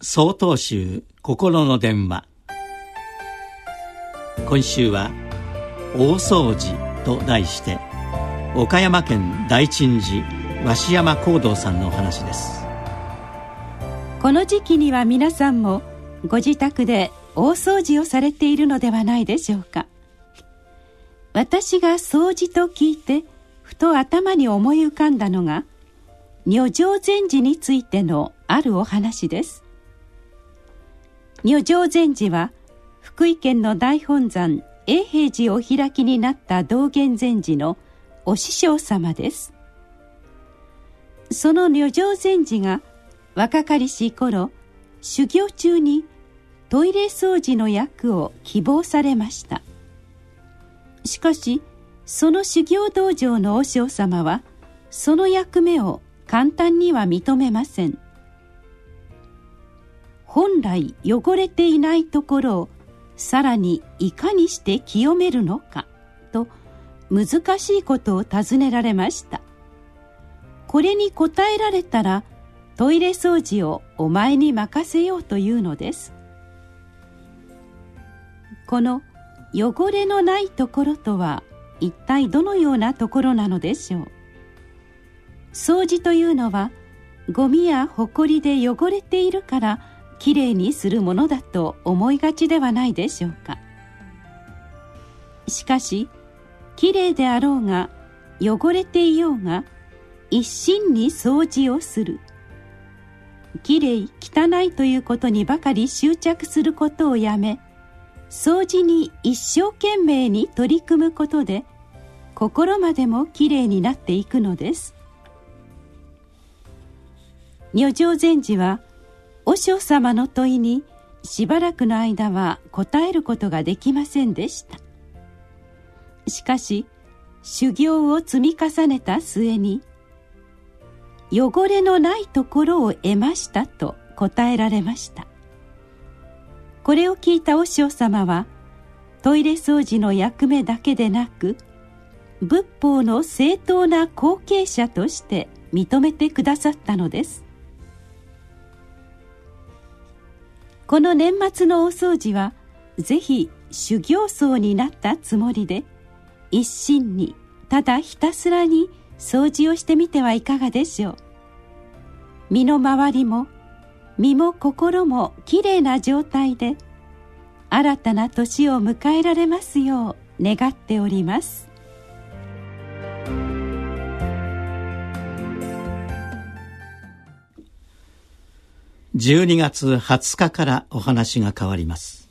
総統集心の電話。今週は「大掃除」と題して岡山県大鎮寺鷲山幸道さんのお話です。この時期には皆さんもご自宅で大掃除をされているのではないでしょうか。私が掃除と聞いてふと頭に思い浮かんだのが女性禅師についてのあるお話です。女性禅師は福井県の大本山永平寺を開きになった道元禅師のお師匠様です。その女性禅師が若かりし頃修行中にトイレ掃除の役を希望されました。しかしその修行道場の和尚様はその役目を簡単には認めません。本来汚れていないところをさらにいかにして清めるのかと難しいことを尋ねられました。これに答えられたらトイレ掃除をお前に任せようというのです。この汚れのないところとは一体どのようなところなのでしょう。掃除というのはゴミやほこりで汚れているからきれいにするものだと思いがちではないでしょうか。しかしきれいであろうが汚れていようが一心に掃除をする。きれい汚いということにばかり執着することをやめ掃除に一生懸命に取り組むことで心までもきれいになっていくのです。女性禅師は和尚様の問いにしばらくの間は答えることができませんでした。しかし修行を積み重ねた末に汚れのないところを得ましたと答えられました。これを聞いた和尚様はトイレ掃除の役目だけでなく仏法の正当な後継者として認めてくださったのです。この年末のお掃除はぜひ修行僧になったつもりで一心にただひたすらに掃除をしてみてはいかがでしょう。身の回りも身も心もきれいな状態で新たな年を迎えられますよう願っております。12月20日からお話が変わります。